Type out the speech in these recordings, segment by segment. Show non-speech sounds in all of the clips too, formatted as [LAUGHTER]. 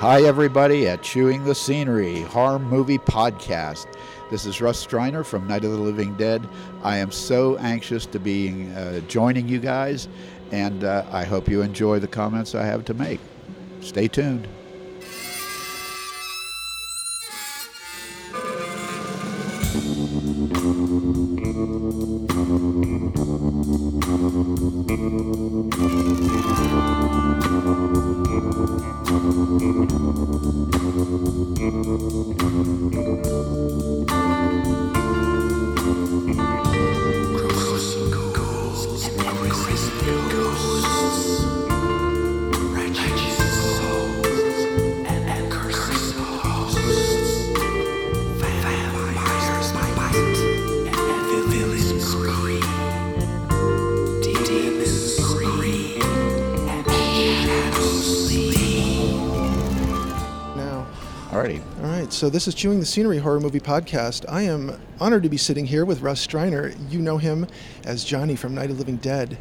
Hi, everybody, at Chewing the Scenery Horror Movie Podcast. This is Russ Streiner from Night of the Living Dead. I am so anxious to be uh, joining you guys, and uh, I hope you enjoy the comments I have to make. Stay tuned. So this is Chewing the Scenery Horror Movie Podcast. I am honored to be sitting here with Russ Streiner. You know him as Johnny from Night of Living Dead.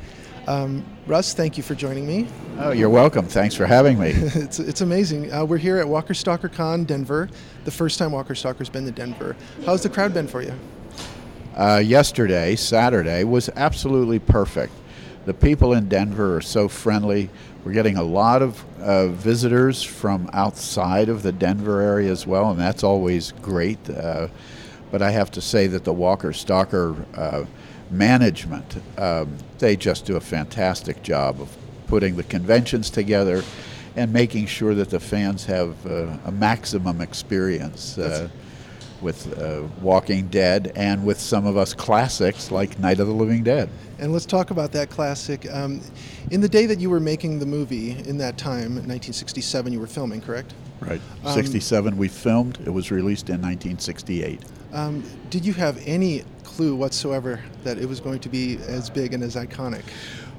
Um, Russ, thank you for joining me. Oh, you're welcome. Thanks for having me. [LAUGHS] it's, it's amazing. Uh, we're here at Walker Stalker Con, Denver, the first time Walker Stalker's been to Denver. How's the crowd been for you? uh, yesterday, Saturday, was absolutely perfect. The people in Denver are so friendly. We're getting a lot of uh, visitors from outside of the Denver area as well, and that's always great. Uh, but I have to say that the Walker Stalker uh, management, um, they just do a fantastic job of putting the conventions together and making sure that the fans have uh, a maximum experience. With uh, Walking Dead and with some of us classics like Night of the Living Dead. And let's talk about that classic. Um, in the day that you were making the movie, in that time, 1967, you were filming, correct? Right. Um, 67 we filmed. It was released in 1968. Um, did you have any clue whatsoever that it was going to be as big and as iconic?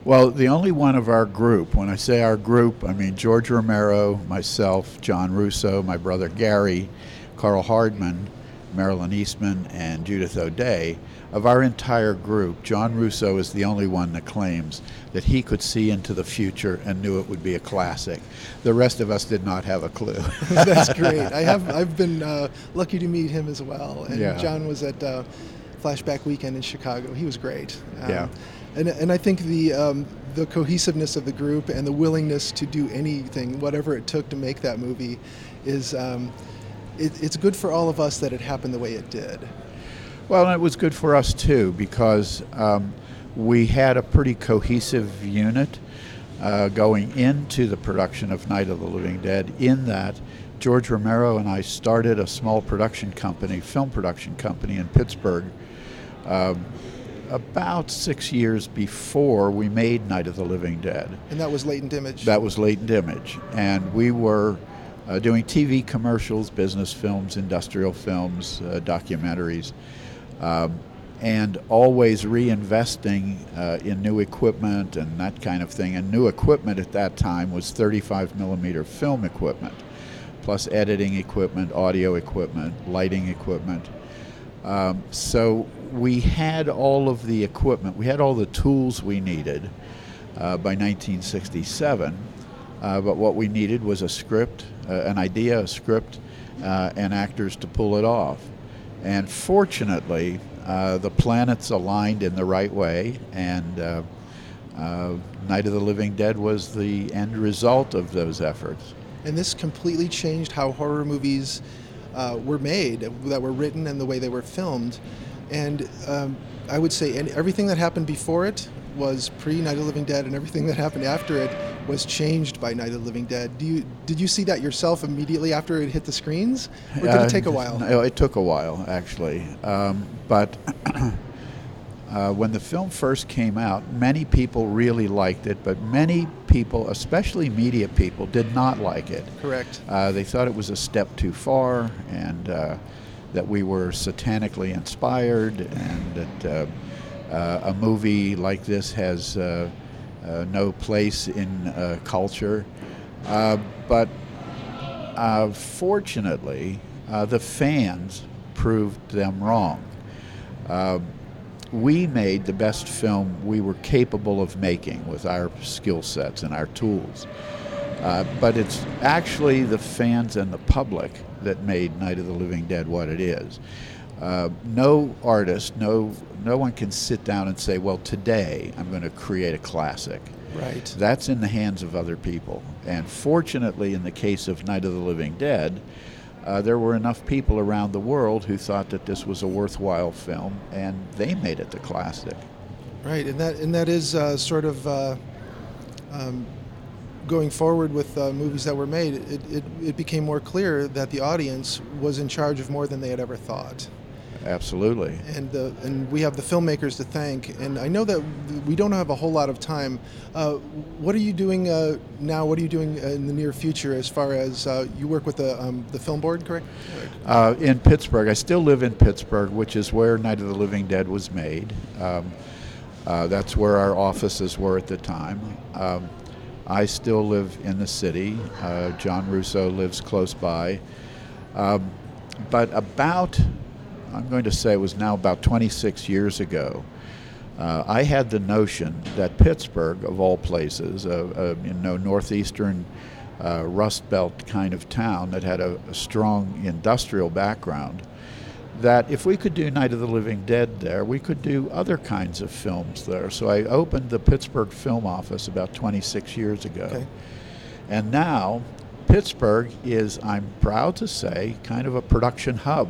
Well, the only one of our group, when I say our group, I mean George Romero, myself, John Russo, my brother Gary, Karl Hardman, Marilyn Eastman, and Judith O'Dea. Of our entire group, John Russo is the only one that claims that he could see into the future and knew it would be a classic. The rest of us did not have a clue. [LAUGHS] That's [LAUGHS] great. I have I've been uh, lucky to meet him as well. And Yeah. John was at uh, Flashback Weekend in Chicago. He was great. Um, Yeah. And, and I think the um, the cohesiveness of the group and the willingness to do anything, whatever it took to make that movie, is um, it, it's good for all of us that it happened the way it did. Well, and it was good for us too because um, we had a pretty cohesive unit uh, going into the production of Night of the Living Dead. In that, George Romero and I started a small production company, film production company in Pittsburgh, um, about six years before we made Night of the Living Dead. And that was latent image. That was Latent Image. And we were uh, doing TV commercials, business films, industrial films, uh, documentaries, um, and always reinvesting uh, in new equipment and that kind of thing. And new equipment at that time was 35 millimeter film equipment, plus editing equipment, audio equipment, lighting equipment. Um, so we had all of the equipment, we had all the tools we needed uh, by 1967. Uh, but what we needed was a script, uh, an idea, a script, uh, and actors to pull it off. And fortunately, uh, the planets aligned in the right way, and uh, uh, Night of the Living Dead was the end result of those efforts. And this completely changed how horror movies were made, that were written, and the way they were filmed. And um, I would say and everything that happened before it was pre Night of the Living Dead, and everything that happened after it was changed by Night of the Living Dead. Do you did you see that yourself immediately after it hit the screens, or did Uh, it take a while? No, it took a while, actually. Um, but [CLEARS THROAT] uh, when the film first came out, many people really liked it, but many people, especially media people, did not like it. Correct. Uh, they thought it was a step too far and uh, that we were satanically inspired and that uh, uh, a movie like this has uh, uh, no place in uh, culture. Uh, but uh, fortunately, uh, the fans proved them wrong. Uh, we made the best film we were capable of making with our skill sets and our tools. Uh, but it's actually the fans and the public that made Night of the Living Dead what it is. Uh, no artist, no no one can sit down and say, "Well, today I'm going to create a classic." Right. That's in the hands of other people. And fortunately, in the case of Night of the Living Dead, uh, there were enough people around the world who thought that this was a worthwhile film, and they made it the classic. Right, and that and that is uh, sort of uh, um, going forward with uh, movies that were made. It, it, it became more clear that the audience was in charge of more than they had ever thought. Absolutely. And the and we have the filmmakers to thank. And I know that we don't have a whole lot of time. Uh, what are you doing uh, now? What are you doing in the near future as far as uh, you work with the um, the film board, correct? Uh, in Pittsburgh, I still live in Pittsburgh, which is where Night of the Living Dead was made. Um, uh, that's where our offices were at the time. Um, I still live in the city. Uh, John Russo lives close by. Um, but about I'm going to say it was now about 26 years ago, uh, I had the notion that Pittsburgh, of all places, a, a you know northeastern uh, Rust Belt kind of town that had a, a, strong industrial background, that if we could do Night of the Living Dead there, we could do other kinds of films there. So I opened the Pittsburgh Film Office about 26 years ago, Okay. and now Pittsburgh is, I'm proud to say, kind of a production hub.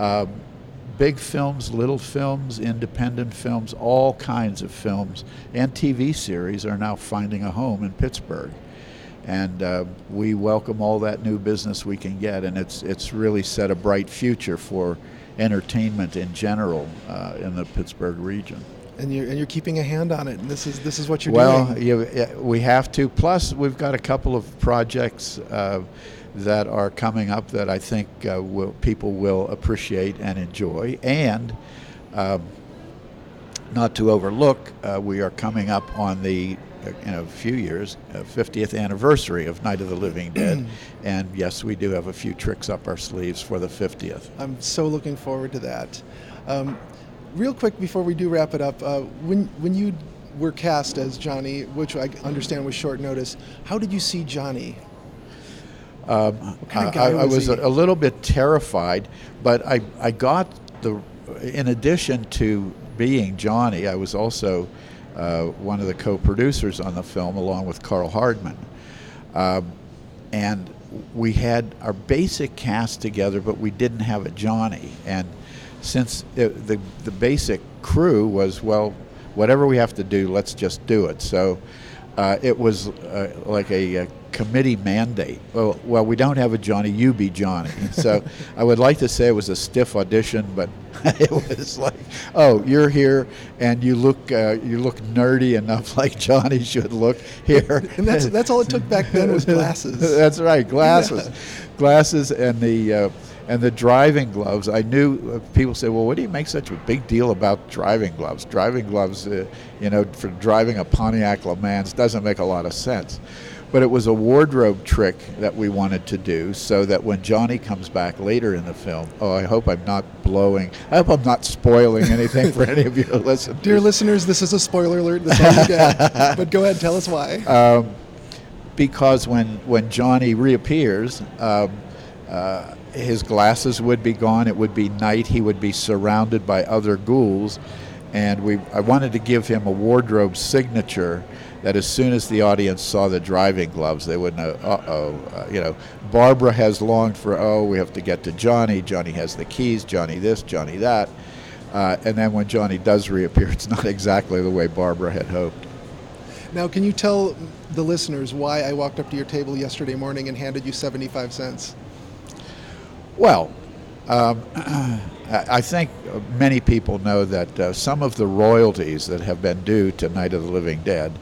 Uh, big films, little films, independent films, all kinds of films, and TV series are now finding a home in Pittsburgh. And uh, we welcome all that new business we can get, and it's it's really set a bright future for entertainment in general uh, in the Pittsburgh region. And you're and you're keeping a hand on it. And this is this is what you're well, doing. yeah, we have to. Plus, we've got a couple of projects uh, that are coming up that I think uh, will, people will appreciate and enjoy. And um, not to overlook, uh, we are coming up on the uh, in a few years, uh, 50th anniversary of Night of the Living Dead, [CLEARS THROAT] and yes, we do have a few tricks up our sleeves for the 50th. I'm so looking forward to that. Um, real quick before we do wrap it up, uh, when when you were cast as Johnny, which I understand was short notice, how did you see Johnny? Um, kind of I, guy I was was a, a little bit terrified, but I, I got the, in addition to being Johnny, I was also uh, one of the co-producers on the film along with Karl Hardman. Um, and we had our basic cast together, but we didn't have a Johnny. And since it, the, the basic crew was, well, whatever we have to do, let's just do it. So uh, it was uh, like a, a committee mandate. Well, well, we don't have a Johnny. You be Johnny. So [LAUGHS] I would like to say it was a stiff audition, but [LAUGHS] it was like, oh, you're here, and you look uh, you look nerdy enough, [LAUGHS] like Johnny should look here. And that's that's all it took back then was glasses. That's right, glasses, glasses, and the uh, and the driving gloves. I knew uh, people say, "Well, what do you make such a big deal about driving gloves?" Driving gloves, uh, you know, for driving a Pontiac Le Mans doesn't make a lot of sense. But it was a wardrobe trick that we wanted to do, so that when Johnny comes back later in the film, oh, I hope I'm not blowing. I hope I'm not spoiling anything for any of you to [LAUGHS] listen. Dear listeners, this is a spoiler alert. All you get. [LAUGHS] but go ahead, tell us why. um, because when when Johnny reappears, um, uh, his glasses would be gone. It would be night. He would be surrounded by other ghouls, and we I wanted to give him a wardrobe signature that as soon as the audience saw the driving gloves, they would know. Uh oh, uh, you know, Barbara has longed for. Oh, we have to get to Johnny. Johnny has the keys. Johnny this. Johnny that. Uh, and then when Johnny does reappear, [LAUGHS] it's not exactly the way Barbara had hoped. Now, can you tell the listeners why I walked up to your table yesterday morning and handed you 75 cents? Well, um, [CLEARS THROAT] I I think many people know that uh, some of the royalties that have been due to Night of the Living Dead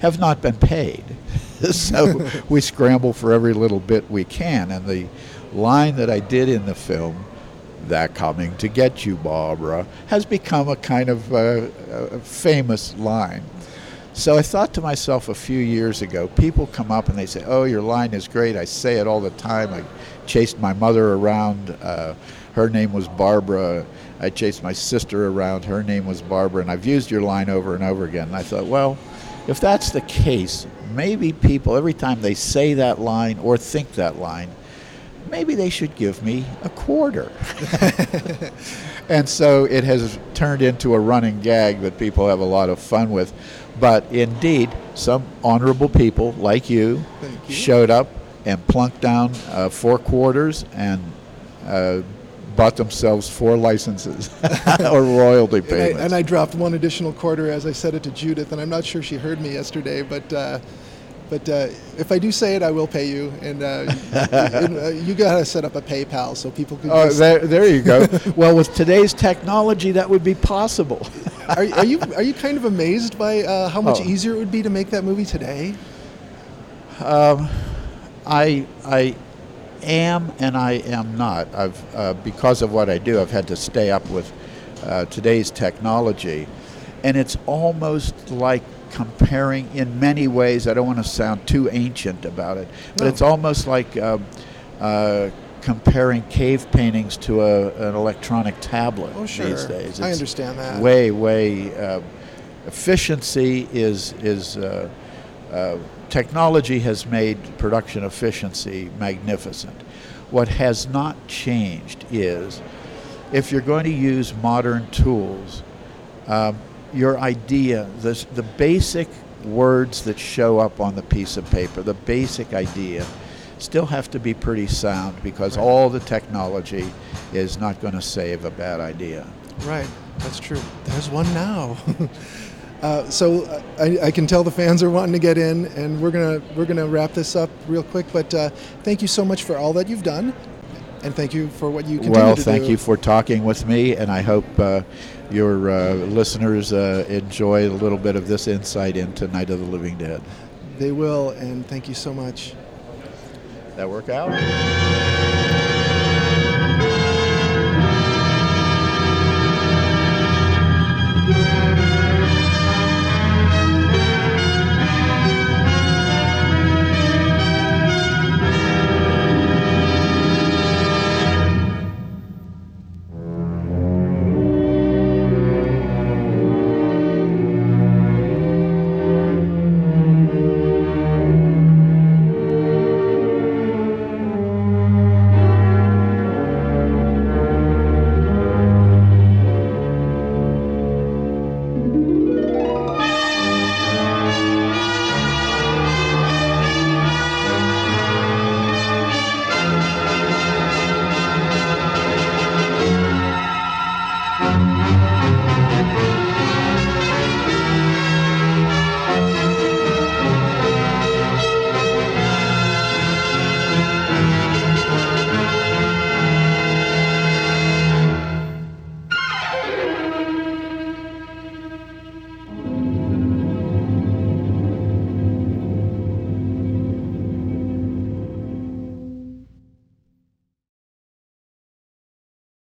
have not been paid. [LAUGHS] so [LAUGHS] we scramble for every little bit we can. And the line that I did in the film, that coming to get you, Barbara, has become a kind of uh, a famous line. So I thought to myself a few years ago, people come up and they say, "Oh, your line is great. I say it all the time. I chased my mother around. Uh, her name was Barbara. I chased my sister around. Her name was Barbara. And I've used your line over and over again." And I thought, well, if that's the case, maybe people, every time they say that line or think that line, maybe they should give me a quarter. [LAUGHS] and so it has turned into a running gag that people have a lot of fun with. But indeed, some honorable people like you, you. showed up and plunked down uh, four quarters and uh, bought themselves four licenses [LAUGHS] or royalty And I, payments. and I dropped one additional quarter as I said it to Judith, and I'm not sure she heard me yesterday, but uh, but uh, if I do say it, I will pay you, and, uh, and uh, you gotta set up a PayPal so people can. Oh, there, there you go. [LAUGHS] well, with today's technology, that would be possible. are, are you are you kind of amazed by uh, how much Oh. easier it would be to make that movie today? I, I am and I am not. I've, uh, because of what I do, I've had to stay up with uh, today's technology. And it's almost like comparing, in many ways, I don't want to sound too ancient about it, but No. it's almost like uh, uh, comparing cave paintings to a, an electronic tablet Oh, sure. these days. I understand that. Way, way. Uh, efficiency is is uh, technology has made production efficiency magnificent. What has not changed is if you're going to use modern tools, um, your idea, the, the basic words that show up on the piece of paper, the basic idea, still have to be pretty sound because all the technology is not going to save a bad idea. Right, that's true. There's one now. [LAUGHS] uh, so I, I can tell the fans are wanting to get in, and we're gonna we're gonna wrap this up real quick. But uh, thank you so much for all that you've done, and thank you for what you continue Well, to thank you for talking with me, and I hope uh, your uh, listeners uh, enjoy a little bit of this insight into Night of the Living Dead. They will, and thank you so much. That work out?